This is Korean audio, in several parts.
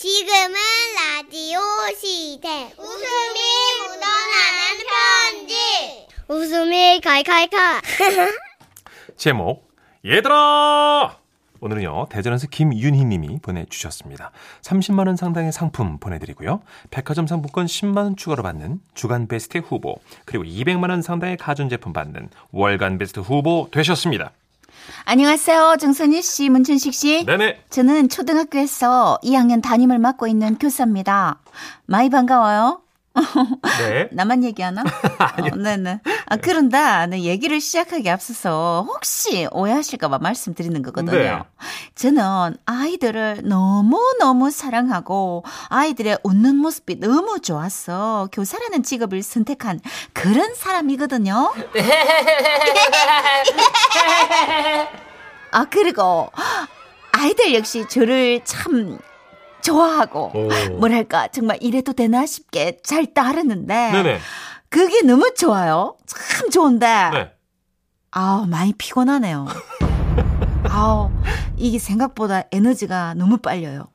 지금은 라디오 시대. 웃음이 묻어나는 편지. 웃음이 칼칼칼. 제목 얘들아 오늘은요 대전에서 김윤희 님이 보내주셨습니다 30만 원 상당의 상품 보내드리고요 백화점 상품권 10만 원 추가로 받는 주간 베스트 후보 그리고 200만 원 상당의 가전제품 받는 월간 베스트 후보 되셨습니다 안녕하세요. 정선희 씨, 문천식 씨. 네네 저는 초등학교에서 2학년 담임을 맡고 있는 교사입니다. 많이 반가워요. 네. 나만 얘기하나? 어, 네네. 아, 그런데 네, 얘기를 시작하기 앞서서 혹시 오해하실까봐 말씀드리는 거거든요. 네. 저는 아이들을 너무너무 사랑하고 아이들의 웃는 모습이 너무 좋아서 교사라는 직업을 선택한 그런 사람이거든요. 아, 그리고 아이들 역시 저를 참 좋아하고 오. 뭐랄까 정말 이래도 되나 싶게 잘 따르는데 네네 그게 너무 좋아요. 참 좋은데 네. 아우 많이 피곤하네요. 아우 이게 생각보다 에너지가 너무 빨려요.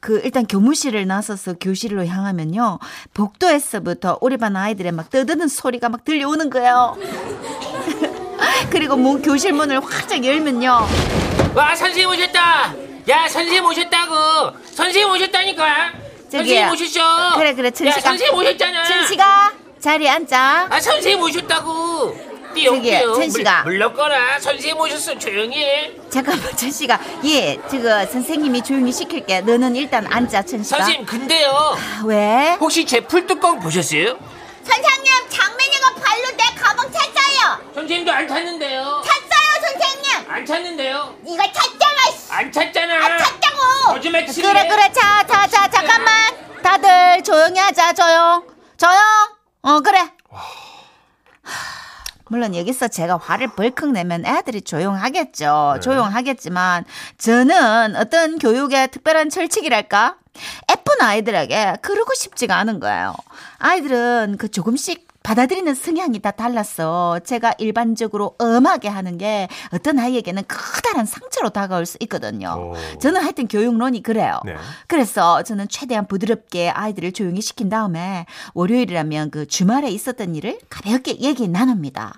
그 일단 교무실을 나서서 교실로 향하면요 복도에서부터 우리 반 아이들의 막 떠드는 소리가 막 들려오는 거예요. 그리고 문, 교실 문을 활짝 열면요 와 선생님 오셨다 야 선생님 오셨다고 선생님 오셨다니까 저기요. 선생님 오셨어 그래, 그래, 야 천식아. 선생님 오셨잖아 천식아 자리에 앉아. 아 선생님 오셨다고 저기요, 띠용띠용 천식아. 물, 물러거라 선생님 오셨어 조용히 해 잠깐만 천식아 예 저거 선생님이 조용히 시킬게 너는 일단 앉아 천식아 선생님 근데요 아, 왜? 혹시 제 풀뚜껑 보셨어요? 선생님, 장민이가 발로 내 가방 찼어요. 선생님도 안 찾는데요 찼어요. 안 찾는데요 이거 찼잖아. 씨. 안 찾잖아 안 찼다고. 거짓말 치네 그래 그래 자 자 자 잠깐만 다들 조용히 하자 조용 조용 어 그래 물론 여기서 제가 화를 벌컥 내면 애들이 조용하겠죠. 조용하겠지만 저는 어떤 교육의 특별한 철칙이랄까? 예쁜 아이들에게 그러고 싶지가 않은 거예요. 아이들은 그 조금씩 받아들이는 성향이 다 달라서 제가 일반적으로 엄하게 하는 게 어떤 아이에게는 커다란 상처로 다가올 수 있거든요. 오. 저는 하여튼 교육론이 그래요. 네. 그래서 저는 최대한 부드럽게 아이들을 조용히 시킨 다음에 월요일이라면 그 주말에 있었던 일을 가볍게 얘기 나눕니다.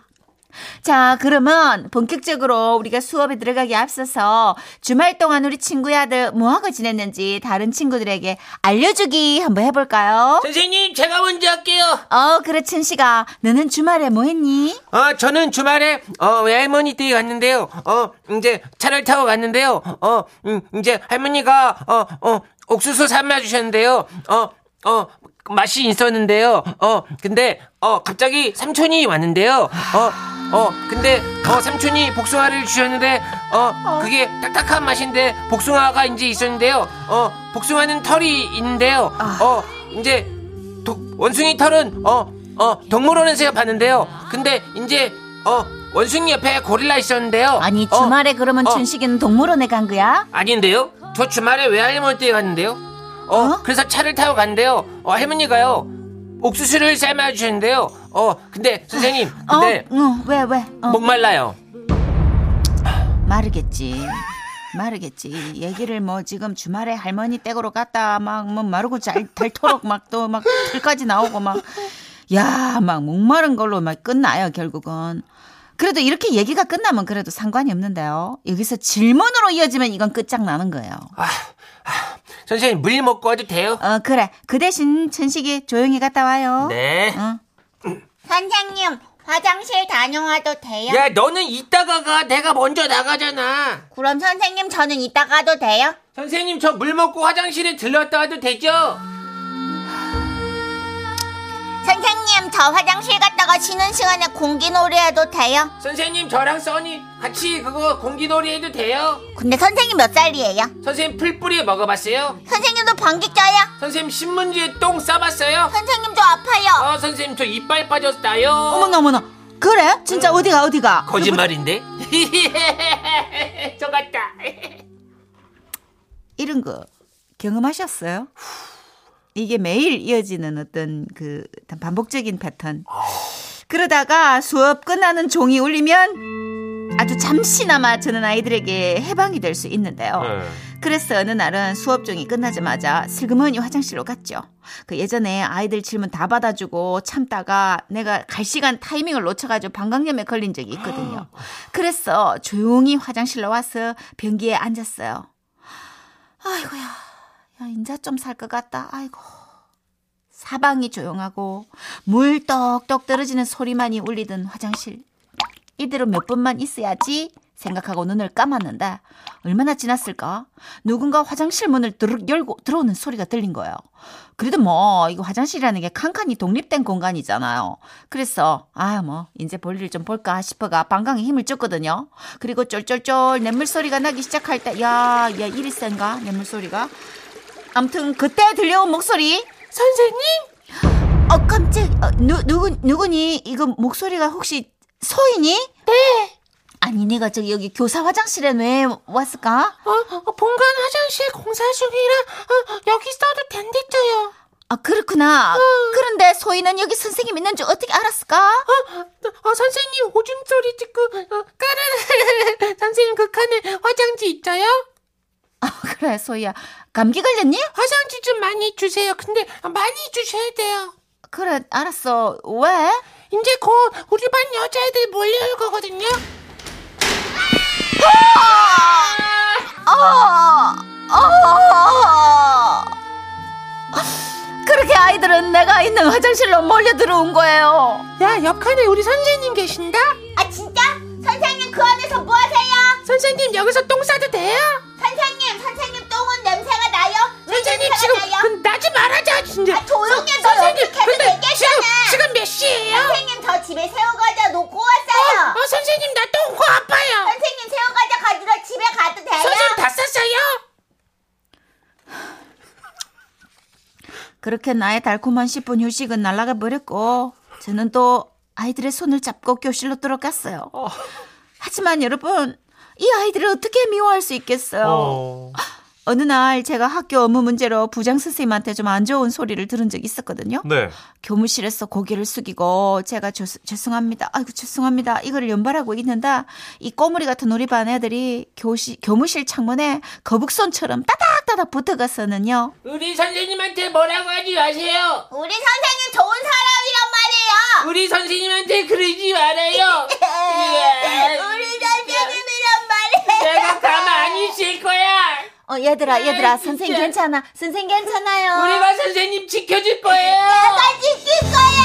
자, 그러면 본격적으로 우리가 수업에 들어가기 앞서서 주말 동안 우리 친구의 아들 뭐하고 지냈는지 다른 친구들에게 알려주기 한번 해볼까요? 선생님 제가 먼저 할게요 어, 그래, 춘씨가. 너는 주말에 뭐 했니? 어, 저는 주말에, 어, 외할머니 댁에 갔는데요. 어, 이제 차를 타고 갔는데요. 어, 음, 이제 할머니가, 어, 어, 옥수수 삶아주셨는데요. 어, 어, 맛이 있었는데요. 어, 근데, 어, 갑자기 삼촌이 왔는데요. 어, 어, 근데, 어, 삼촌이 복숭아를 주셨는데, 어, 그게 딱딱한 맛인데, 복숭아가 이제 있었는데요. 어, 복숭아는 털이 있는데요. 어, 이제, 도- 원숭이 털은 어 어 동물원에서 봤는데요. 근데 이제 어 원숭이 옆에 고릴라 있었는데요. 아니, 어, 주말에 그러면 어, 춘식이는 동물원에 간 거야? 아닌데요? 저 주말에 외할머니 댁에 갔는데요. 어, 어? 그래서 차를 타고 갔는데요. 어 할머니가요 옥수수를 삶아 주셨는데요. 어 근데 선생님 어? 근데 응, 왜, 왜? 어. 목말라요. 마르겠지. 마르겠지. 얘기를 뭐 지금 주말에 할머니 댁으로 갔다 막 뭐 마르고 잘 닳도록 막 또 막 털까지 나오고 막 야, 막 목마른 걸로 막 끝나요, 결국은. 그래도 이렇게 얘기가 끝나면 그래도 상관이 없는데요. 여기서 질문으로 이어지면 이건 끝장나는 거예요. 선생님 물 먹고 와도 돼요? 어, 그래. 그 대신 천식이 조용히 갔다 와요. 네. 응. 선생님, 화장실 다녀와도 돼요? 야 너는 이따가 가. 내가 먼저 나가잖아. 그럼 선생님, 저는 이따 가도 돼요? 선생님 저 물 먹고 화장실에 들렀다 와도 되죠? 선생님, 저 화장실 갔다가 쉬는 시간에 공기놀이 해도 돼요? 선생님 저랑 써니 같이 그거 공기놀이 해도 돼요? 근데 선생님 몇 살이에요? 선생님 풀뿌리 먹어봤어요? 선생님도 방귀 껴요? 선생님 신문지에 똥 싸봤어요? 선생님 저 아파요. 어 선생님 저 이빨 빠졌다요 어머나, 어머나. 그래? 진짜 어디가, 어디가? 거짓말인데? 저 같다 이런 거 경험하셨어요? 이게 매일 이어지는 어떤 그 반복적인 패턴. 그러다가 수업 끝나는 종이 울리면 아주 잠시나마 저는 아이들에게 해방이 될 수 있는데요. 네. 그래서 어느 날은 수업 중이 끝나자마자 슬그머니 화장실로 갔죠. 그 예전에 아이들 질문 다 받아주고 참다가 내가 갈 시간 타이밍을 놓쳐가지고 방광염에 걸린 적이 있거든요. 그래서 조용히 화장실로 와서 변기에 앉았어요. 아이고야, 야, 인자 좀 살 것 같다. 아이고. 사방이 조용하고 물 똑똑 떨어지는 소리만이 울리던 화장실. 이대로 몇 분만 있어야지 생각하고 눈을 감았는데 얼마나 지났을까? 누군가 화장실 문을 드르륵 열고 들어오는 소리가 들린 거예요. 그래도 뭐 이거 화장실이라는 게 칸칸이 독립된 공간이잖아요. 그래서 아 뭐 이제 볼일 좀 볼까 싶어가 방광에 힘을 줬거든요. 그리고 쫄쫄쫄 냇물 소리가 나기 시작할 때 야, 야 이리 센가 냇물 소리가. 아무튼 그때 들려온 목소리 선생님? 어 깜짝 어, 누 누구 누구니 이거 목소리가 혹시 소희니? 네. 아니 네가 저기 여기 교사 화장실에 왜 왔을까? 어, 어, 본관 화장실 공사 중이라 어, 여기 써도 된댔죠요. 아 그렇구나. 그런데 소희는 여기 선생님 있는 줄 어떻게 알았을까? 어, 선생님 오줌 소리 듣고 어, 까르르 선생님 그 칸에 화장지 있어요? 아 그래 소희야 감기 걸렸니? 화장지 좀 많이 주세요. 근데 많이 주셔야 돼요. 그래 알았어. 왜? 이제 곧 우리 반 여자애들 몰려올 거거든요. 어, 어. 그렇게 아이들은 내가 있는 화장실로 몰려 들어온 거예요. 야, 옆칸에 우리 선생님 계신다? 아 진짜? 선생님 그 안에서 뭐 하세요? 선생님 여기서 똥 싸도 돼요? 선생님 선생님 똥은 냄새가 나요? 왜 선생님 냄새가 지금 나요? 그 나지 말아줘 진짜. 아, 집에 새우과자 놓고 왔어요. 어, 선생님 나 똥코 아파요. 선생님 새우과자 가지러 집에 가도 돼요? 선생님 다 쌌어요? 그렇게 나의 달콤한 10분 휴식은 날아가 버렸고 저는 또 아이들의 손을 잡고 교실로 들어갔어요. 하지만 여러분 이 아이들을 어떻게 미워할 수 있겠어요? 어. 어느 날 제가 학교 업무 문제로 부장 선생님한테 좀 안 좋은 소리를 들은 적이 있었거든요. 네. 교무실에서 고개를 숙이고 제가 조- 죄송합니다. 아이고 죄송합니다. 이거를 연발하고 있는데 이 꼬물이 같은 우리 반 애들이 교시, 교무실 창문에 거북손처럼 따닥따닥 붙어갔었는요. 우리 선생님한테 뭐라고 하지 마세요. 우리 선생님 좋은 사람이란 말이에요. 우리 선생님한테 그러지 말아요. 우리 선생님이란 말이에요. 내가 가만히 있을 거야. 어 얘들아 얘들아 아이, 선생님 진짜. 괜찮아 선생님 괜찮아요. 우리가 선생님 지켜줄 거예요. 내가 지킬 거야.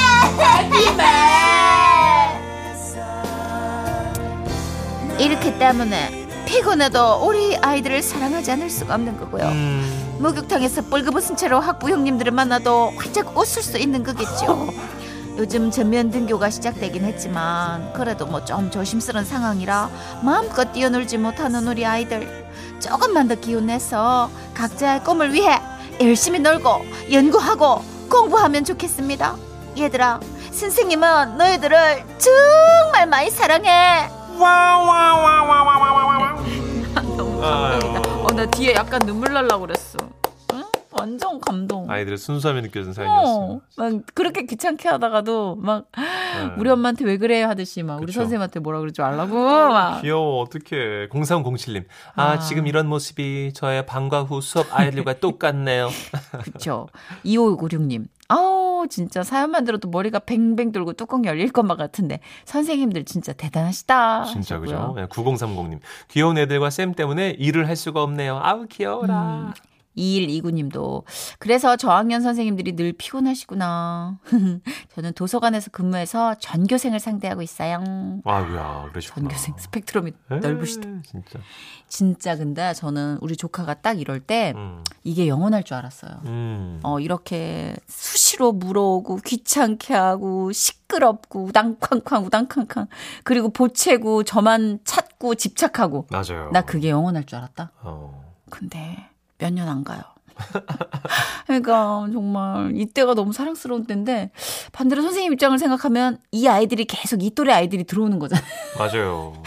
이렇게 때문에 피곤해도 우리 아이들을 사랑하지 않을 수가 없는 거고요. 음. 목욕탕에서 뻘겋은 채로 학부 형님들을 만나도 활짝 웃을 수 있는 거겠죠. 요즘 전면 등교가 시작되긴 했지만 그래도 뭐 좀 조심스러운 상황이라 마음껏 뛰어놀지 못하는 우리 아이들 조금만 더 기운 내서 각자의 꿈을 위해 열심히 놀고 연구하고 공부하면 좋겠습니다. 얘들아, 선생님은 너희들을 정말 많이 사랑해. 너무 감동이다. 어, 나 뒤에 약간 눈물 날라 그랬어. 응? 완전 감동. 아이들의 순수함이 느껴진 어, 사연이었어요. 막 그렇게 귀찮게 하다가도 막 네. 우리 엄마한테 왜 그래 하듯이 막 우리 그쵸. 선생님한테 뭐라 그러지 말라고 막 귀여워 어떡해 0307님 아, 아. 지금 이런 모습이 저의 방과 후 수업 아이들과 똑같네요 그쵸 2596님 아우 진짜 사연만 들어도 머리가 뱅뱅 돌고 뚜껑 열릴 것만 같은데 선생님들 진짜 대단하시다 진짜. 그죠 9030님 귀여운 애들과 쌤 때문에 일을 할 수가 없네요 아우 귀여워라 2129님도 그래서 저학년 선생님들이 늘 피곤하시구나. 저는 도서관에서 근무해서 전교생을 상대하고 있어요. 아유야 그러시구나 전교생 스펙트럼이 에이, 넓으시다. 진짜 진짜 근데 저는 우리 조카가 딱 이럴 때 음. 이게 영원할 줄 알았어요. 음. 어, 이렇게 수시로 물어오고 귀찮게 하고 시끄럽고 우당쾅쾅 우당쾅쾅 그리고 보채고 저만 찾고 집착하고 맞아요 나 그게 영원할 줄 알았다. 어. 근데 몇 년 안 가요. 그러니까 정말 이때가 너무 사랑스러운 때인데 반대로 선생님 입장을 생각하면 이 아이들이 계속 이 또래 아이들이 들어오는 거잖아요. 맞아요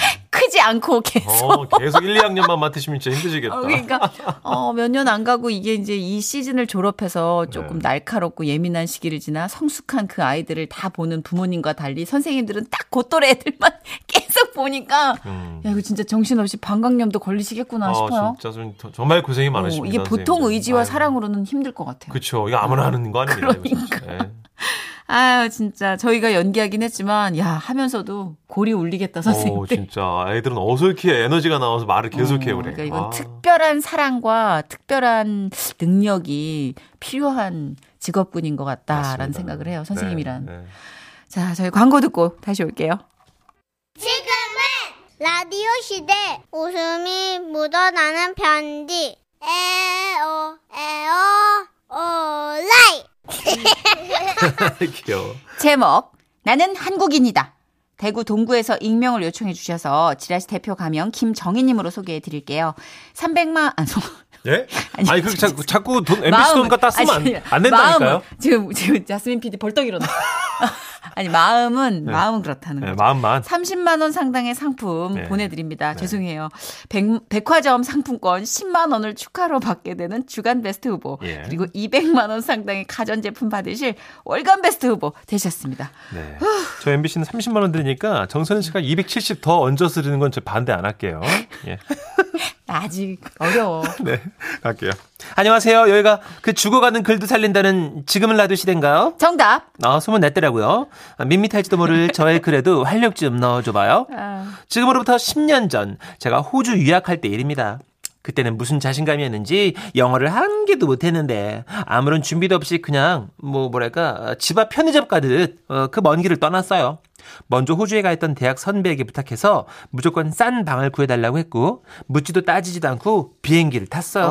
그 뛰지 않고 계속. 어, 계속 1, 2학년만 맡으시면 진짜 힘드시겠다. 어, 그러니까 어, 몇 년 안 가고 이게 이제 이 시즌을 졸업해서 조금 네. 날카롭고 예민한 시기를 지나 성숙한 그 아이들을 다 보는 부모님과 달리 선생님들은 딱 그 또래 애들만 계속 보니까 음. 야 이거 진짜 정신없이 방광염도 걸리시겠구나 아, 싶어요. 진짜 정말 고생이 어, 많으십니다. 이게 보통 선생님들. 의지와 아유, 사랑으로는 힘들 것 같아요. 그쵸. 이거 아무나 하는 거 아닙니다. 진짜. 그러니까. 예. 아유 진짜 저희가 연기하긴 했지만 야 하면서도 골이 울리겠다 오, 선생님들. 진짜. 애들은 어서 이렇게 에너지가 나와서 말을 계속해요, 그래. 그러니까 이건 아. 특별한 사랑과 특별한 능력이 필요한 직업군인 것 같다라는 맞습니다. 생각을 해요. 선생님이란. 네, 네. 자, 저희 광고 듣고 다시 올게요. 지금은 라디오 시대 웃음이 묻어나는 편지 에어 에어 오라이 귀여워. 제목 나는 한국인이다. 대구 동구에서 익명을 요청해 주셔서 지라시 대표 가명 김정희님으로 소개해 드릴게요. 300만 아, 소- 예? 아니, 아니, 그렇게 자꾸, 자꾸 돈, MBC 마음은- 돈 갖다 쓰면 아니, 안, 안 된다니까요? 마음은, 지금 지금 자스민 PD 벌떡 일어나. 아니 마음은 네. 마음은 그렇다는 네, 거죠. 마음만. 30만 원 상당의 상품 네. 보내드립니다. 죄송해요. 백, 백화점 상품권 10만 원을 추가로 받게 되는 주간 베스트 후보 예. 그리고 200만 원 상당의 가전 제품 받으실 월간 베스트 후보 되셨습니다. 네. 저 MBC는 30만 원 드리니까 정선희 씨가 270 더 얹어서 드리는 건 저 반대 안 할게요. 예. 아직 어려워. 네. 갈게요. 안녕하세요. 여기가 그 죽어가는 글도 살린다는 지금은 라디오 시대인가요? 정답. 아, 소문 냈더라고요. 아, 밋밋할지도 모를 저의 글에도 활력 좀 넣어줘봐요. 아, 지금으로부터 10년 전 제가 호주 유학할 때 일입니다. 그때는 무슨 자신감이었는지 영어를 한 개도 못했는데 아무런 준비도 없이 그냥 뭐 뭐랄까 집 앞 편의점 가듯 어, 그먼 길을 떠났어요. 먼저 호주에 가 있던 대학 선배에게 부탁해서 무조건 싼 방을 구해달라고 했고 묻지도 따지지도 않고 비행기를 탔어요.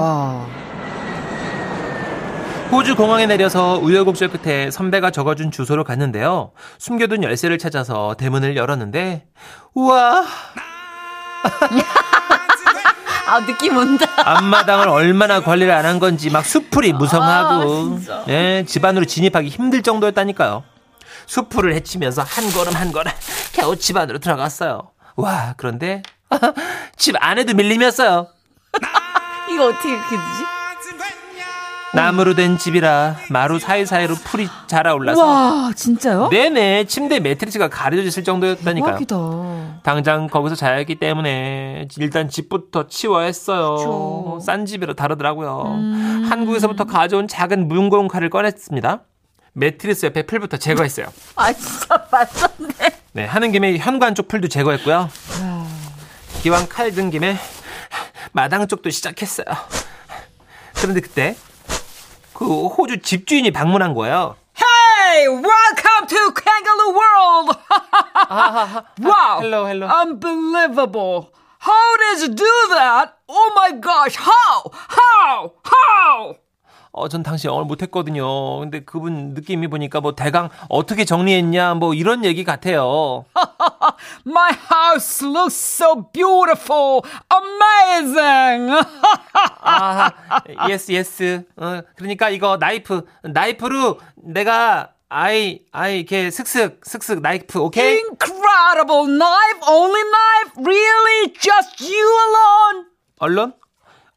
호주 공항에 내려서 우여곡절 끝에 선배가 적어준 주소로 갔는데요. 숨겨둔 열쇠를 찾아서 대문을 열었는데 우와 아 느낌 온다. 앞마당을 얼마나 관리를 안 한 건지 막 수풀이 무성하고 아. 예, 집 안으로 진입하기 힘들 정도였다니까요. 수풀을 헤치면서 한 걸음 한 걸음 겨우 집 안으로 들어갔어요. 와 그런데 집 안에도 밀림이었어요. 이거 어떻게 이렇게 되지? 나무로 된 집이라 마루 사이사이로 풀이 자라올라서 와 진짜요? 네네 침대 매트리스가 가려져 있을 정도였다니까요. 대박이다. 당장 거기서 자야 했기 때문에 일단 집부터 치워야 했어요. 그쵸. 싼 집이라 다르더라고요. 음. 한국에서부터 가져온 작은 뭉공 칼을 꺼냈습니다. 매트리스 옆에 풀부터 제거했어요. 아 진짜 맞췄네. 네, 하는 김에 현관 쪽 풀도 제거했고요. 기왕 칼 든 김에 마당 쪽도 시작했어요. 그런데 그때 그 호주 집주인이 방문한 거예요. Hey, welcome to Kangaroo World! wow, hello hello. unbelievable. How did you do that? Oh my gosh, how? How? How? 어, 전 당시 영어를 못했거든요. 근데 그분 느낌이 보니까 뭐 대강 어떻게 정리했냐 뭐 이런 얘기 같아요. My house looks so beautiful, amazing. 아, yes yes. 어, 그러니까 이거 knife knife로 내가 I I 이렇게 슥슥 슥슥 knife okay? Incredible knife, only knife, really, just you alone. Alone?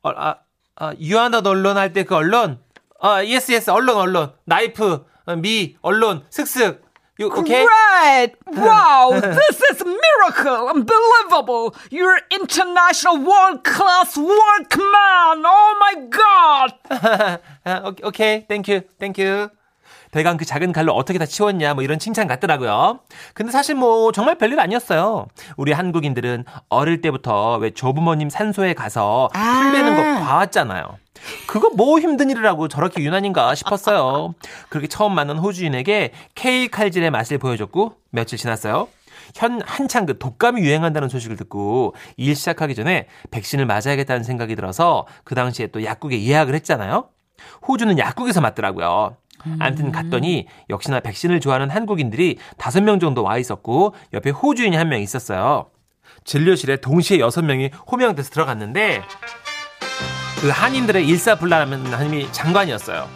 어, 아, 아 You are not alone 할 때 그 alone? 아 yes yes alone alone knife 어, me alone 슥슥 요, okay? Great! Wow, this is miracle! Unbelievable! You're international world-class workman! Oh my god! 아, okay, okay, thank you, thank you. 대강 그 작은 칼로 어떻게 다 치웠냐, 뭐 이런 칭찬 같더라고요. 근데 사실 뭐 정말 별일 아니었어요. 우리 한국인들은 어릴 때부터 왜 조부모님 산소에 가서 풀 베는 거 봐왔잖아요. 그거 뭐 힘든 일이라고 저렇게 유난인가 싶었어요. 그렇게 처음 만난 호주인에게 K 칼질의 맛을 보여줬고 며칠 지났어요. 현 한창 그 독감이 유행한다는 소식을 듣고 일 시작하기 전에 백신을 맞아야겠다는 생각이 들어서 그 당시에 또 약국에 예약을 했잖아요. 호주는 약국에서 맞더라고요. 아무튼 갔더니 역시나 백신을 좋아하는 한국인들이 다섯 명 정도 와 있었고 옆에 호주인이 한 명 있었어요. 진료실에 동시에 여섯 명이 호명돼서 들어갔는데 그 한인들의 일사불란하는 한님이 장관이었어요.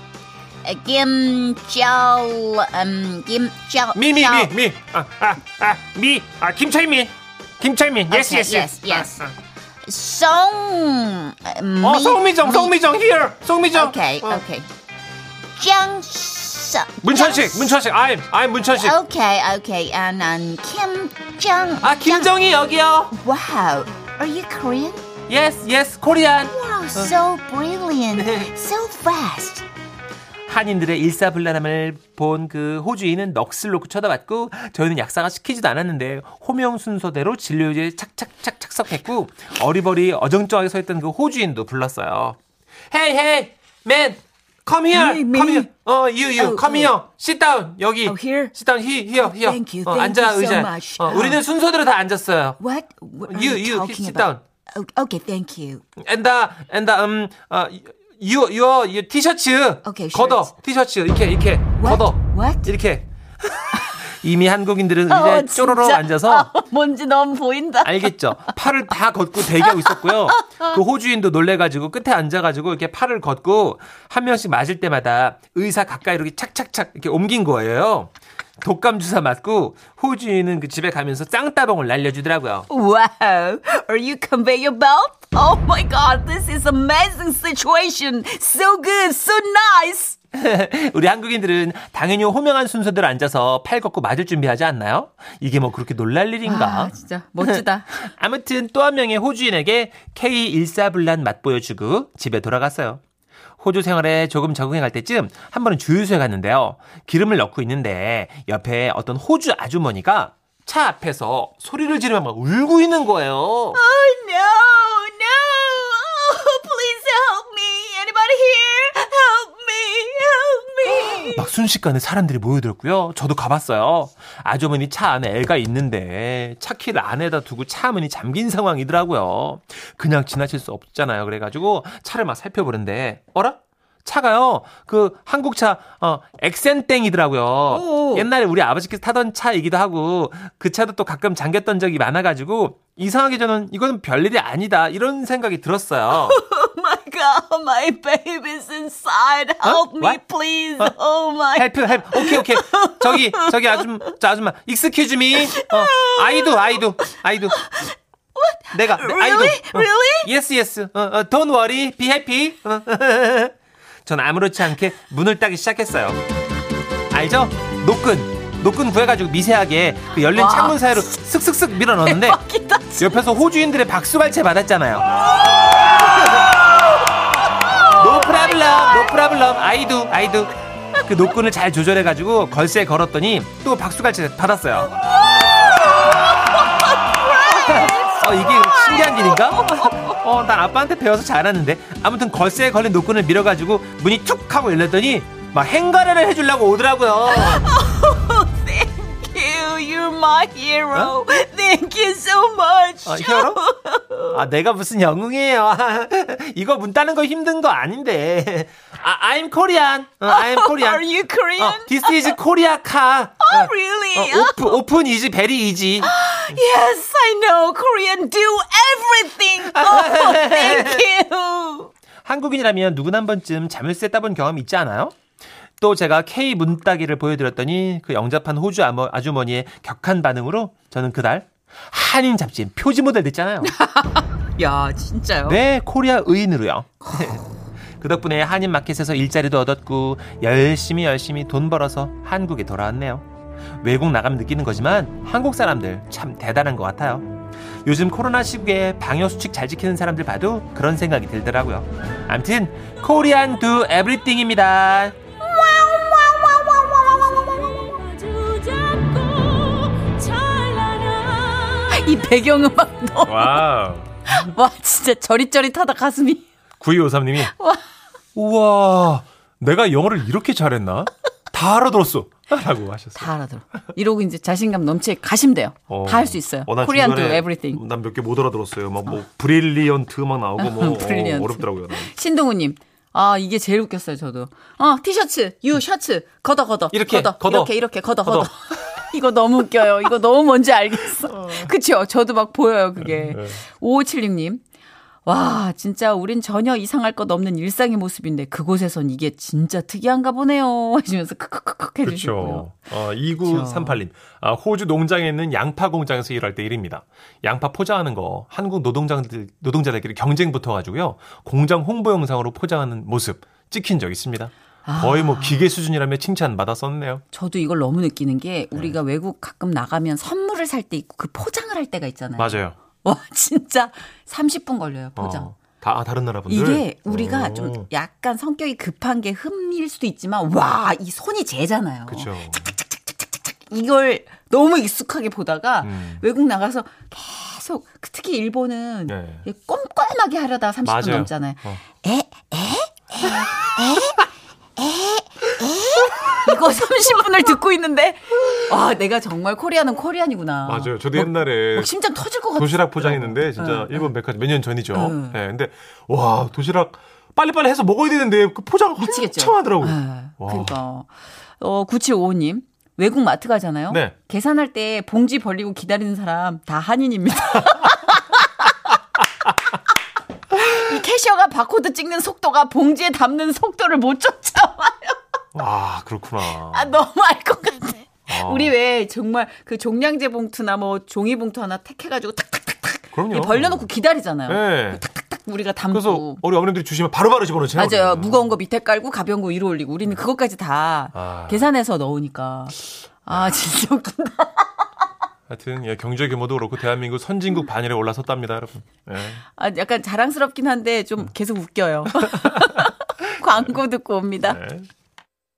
김châu 음 김châu 미미미미 아아아미아 김철민 김철민. Yes, Okay, yes, yes, yes. 송. 어, 송미정, 송미정, here. 송미정. Okay, 어. okay. 정서. 문천식, 문천식. I'm, I'm 문천식. Okay, okay. And um, 김정. 아, 김정희 여기요. Wow. Are you Korean? Yes, yes, 코리안. Wow, so brilliant. So fast. 한인들의 일사불란함을 본 그 호주인은 넋을 놓고 쳐다봤고 저희는 약사가 시키지도 않았는데 호명 순서대로 진료제에 착착착 착석했고 어리버리 어정쩡하게 서 있던 그 호주인도 불렀어요. Hey, hey, man, come here, Me, me. come here. 어, you, you, Oh, come oh. here, sit down 여기. Oh, here? Sit down, here, here, here. thank you, 어, thank 앉아 you so 의자. much. 어, Oh. 우리는 순서대로 다 앉았어요. What? What are You, you, you, talking sit about? down. Oh, okay, thank you. And the, um, 어, you, your, your 티셔츠. Okay, 걷어. shirts. 티셔츠. 이렇게, 이렇게. What? 걷어. What? 이렇게. 이미 한국인들은 어, 쪼로록 진짜. 앉아서 어, 뭔지 너무 보인다. 알겠죠. 팔을 다 걷고 대기하고 있었고요. 그 호주인도 놀래가지고 끝에 앉아가지고 이렇게 팔을 걷고 한 명씩 맞을 때마다 의사 가까이 이렇게 착착착 이렇게 옮긴 거예요. 독감 주사 맞고 호주인은 그 집에 가면서 짱따봉을 날려주더라고요. Wow. Are you conveyor belt? Oh my god, this is amazing situation. So good, so nice. 우리 한국인들은 당연히 호명한 순서대로 앉아서 팔 걷고 맞을 준비하지 않나요? 이게 뭐 그렇게 놀랄 일인가? 아, 진짜 멋지다. 아무튼 또 한 명의 호주인에게 K14불난 맛보여주고 집에 돌아갔어요. 호주 생활에 조금 적응해 갈 때쯤 한 번은 주유소에 갔는데요. 기름을 넣고 있는데 옆에 어떤 호주 아주머니가 차 앞에서 소리를 지르며 막 울고 있는 거예요. Oh no. 막 순식간에 사람들이 모여들었고요. 저도 가봤어요. 아주머니 차 안에 애가 있는데 차 키를 안에다 두고 차 문이 잠긴 상황이더라고요. 그냥 지나칠 수 없잖아요. 그래가지고 차를 막 살펴보는데 어라? 차가요. 그 한국차 어 엑센땡이더라고요. 오. 옛날에 우리 아버지께서 타던 차이기도 하고 그 차도 또 가끔 잠겼던 적이 많아 가지고 이상하게 저는 이거는 별일이 아니다 이런 생각이 들었어요. My god, my baby's inside. Help me, What? please. Oh my. help help okay okay 저기 저기 아줌 저 아줌마 excuse me 어, I do I do I do 내가 내- I do Really? Really? yes yes 어, 어, don't worry be happy 어. 전 아무렇지 않게 문을 따기 시작했어요 알죠 노끈 노끈 구해가지고 미세하게 그 열린 와. 창문 사이로 슥슥슥 밀어 넣었는데 대박이다. 진짜. 옆에서 호주인들의 박수갈채 받았잖아요. Problem, no problem, I do, I do. 그 노끈을 잘 조절해가지고 걸쇠에 걸었더니 또 박수갈채 받았어요. 어, 이게 신기한 일인가? 어, 난 아빠한테 배워서 잘하는데. 아무튼 걸쇠에 걸린 노끈을 밀어가지고 문이 툭 하고 열렸더니 막 행가래를 해주려고 오더라고요. You're my hero. Thank you so much. 어, 히어로? 아, 내가 무슨 영웅이에요. 이거 문 따는 거 힘든 거 아닌데. 아, I'm Korean. 어, I'm Korean. Are you Korean? 어, this is Korea car. Oh, really? 어, open, open easy very easy. Yes, I know. Korean do everything. Oh, thank you. 한국인이라면 누구나 한 번쯤 자물쇠 따본 경험 있지 않아요? 또 제가 K 문따기를 보여드렸더니 그 영접한 호주 아주머니의 격한 반응으로 저는 그달 한인 잡지인 표지 모델 됐잖아요. 야, 진짜요? 네, 코리아 의인으로요. 그 덕분에 한인 마켓에서 일자리도 얻었고 열심히 열심히 돈 벌어서 한국에 돌아왔네요. 외국 나가면 느끼는 거지만 한국 사람들 참 대단한 것 같아요. 요즘 코로나 시국에 방역 수칙 잘 지키는 사람들 봐도 그런 생각이 들더라고요. 암튼 코리안 두 에브리띵입니다. 이 배경음악 너무. wow. 와, 진짜 저릿저릿하다, 가슴이. 9253님이 우와 내가 영어를 이렇게 잘했나? 다 알아들었어. 라고 하셨어요. 다 알아들어. 이러고 이제 자신감 넘치 가시면 돼요. 어. 다할 수 있어요. 어, 난 Korean do everything. 난몇 개 못 알아들었어요. 막뭐 brilliant 막 나오고 뭐 어, brilliant. 어 렵더라고요. 난. 신동우 님. 아, 이게 제일 웃겼어요, 저도. 어, 티셔츠, you 셔츠, 걷어, 걷어. 이렇게, 걷어, 걷어. 이렇게, 이렇게, 걷어, 걷어. 걷어. 이거 너무 웃겨요. 이거 너무 뭔지 알겠어. 그쵸? 저도 막 보여요, 그게. 5576님. 와, 진짜 우린 전혀 이상할 것 없는 일상의 모습인데 그곳에선 이게 진짜 특이한가 보네요. 하시면서 크크크크 해주시고요. 어, 2938님. 아, 호주 농장에 있는 양파 공장에서 일할 때 일입니다. 양파 포장하는 거 한국 노동자들, 노동자들끼리 경쟁 붙어 가지고요. 공장 홍보 영상으로 포장하는 모습 찍힌 적 있습니다. 거의 뭐 기계 수준이라며 칭찬 받았었네요. 저도 이걸 너무 느끼는 게 네. 우리가 외국 가끔 나가면 선물을 살 때 있고 그 포장을 할 때가 있잖아요. 맞아요. 와, 진짜 30분 걸려요, 포장. 어, 다, 아, 다른 나라 분들. 이게 우리가 오. 좀 약간 성격이 급한 게 흠일 수도 있지만 와, 이 손이 재잖아요. 그쵸. 이걸 너무 익숙하게 보다가 음. 외국 나가서 계속 특히 일본은 네. 꼼꼼하게 하려다 30분 맞아요. 넘잖아요. 어. 에? 에? 에? 에? 에? 이거 30분을 듣고 있는데 아 내가 정말 코리아는 코리안이구나. 맞아요. 저도 막- 옛날에 막 심장 터질 것 같아. 도시락 포장했는데 진짜 응. 일본 백화점 몇 년 전이죠. 응. 네, 근데 와 도시락 빨리빨리 해서 먹어야 되는데 그 포장 미치겠죠. 한참 하더라고요. 네, 와. 그러니까 어 9755님 외국 마트 가잖아요. 네. 계산할 때 봉지 벌리고 기다리는 사람 다 한인입니다. 이 캐셔가 바코드 찍는 속도가 봉지에 담는 속도를 못 쫓아와요. 와 그렇구나. 아 너무 알 것 같아. 아. 우리 왜 정말 그 종량제 봉투나 뭐 종이 봉투 하나 택해가지고 탁탁탁탁 그럼요. 벌려놓고 기다리잖아요. 네. 탁탁탁 우리가 담고. 그래서 우리 어머님들이 주시면 바로바로 집어넣죠. 맞아요. 무거운 거 밑에 깔고 가벼운 거 위로 올리고 우리는 그것까지 다 아. 계산해서 넣으니까. 아 진짜 웃긴다. 하여튼 예, 경제 규모도 그렇고 대한민국 선진국 반열에 올라섰답니다, 여러분. 예. 아, 약간 자랑스럽긴 한데 좀 계속 웃겨요. 광고 듣고 옵니다. 네.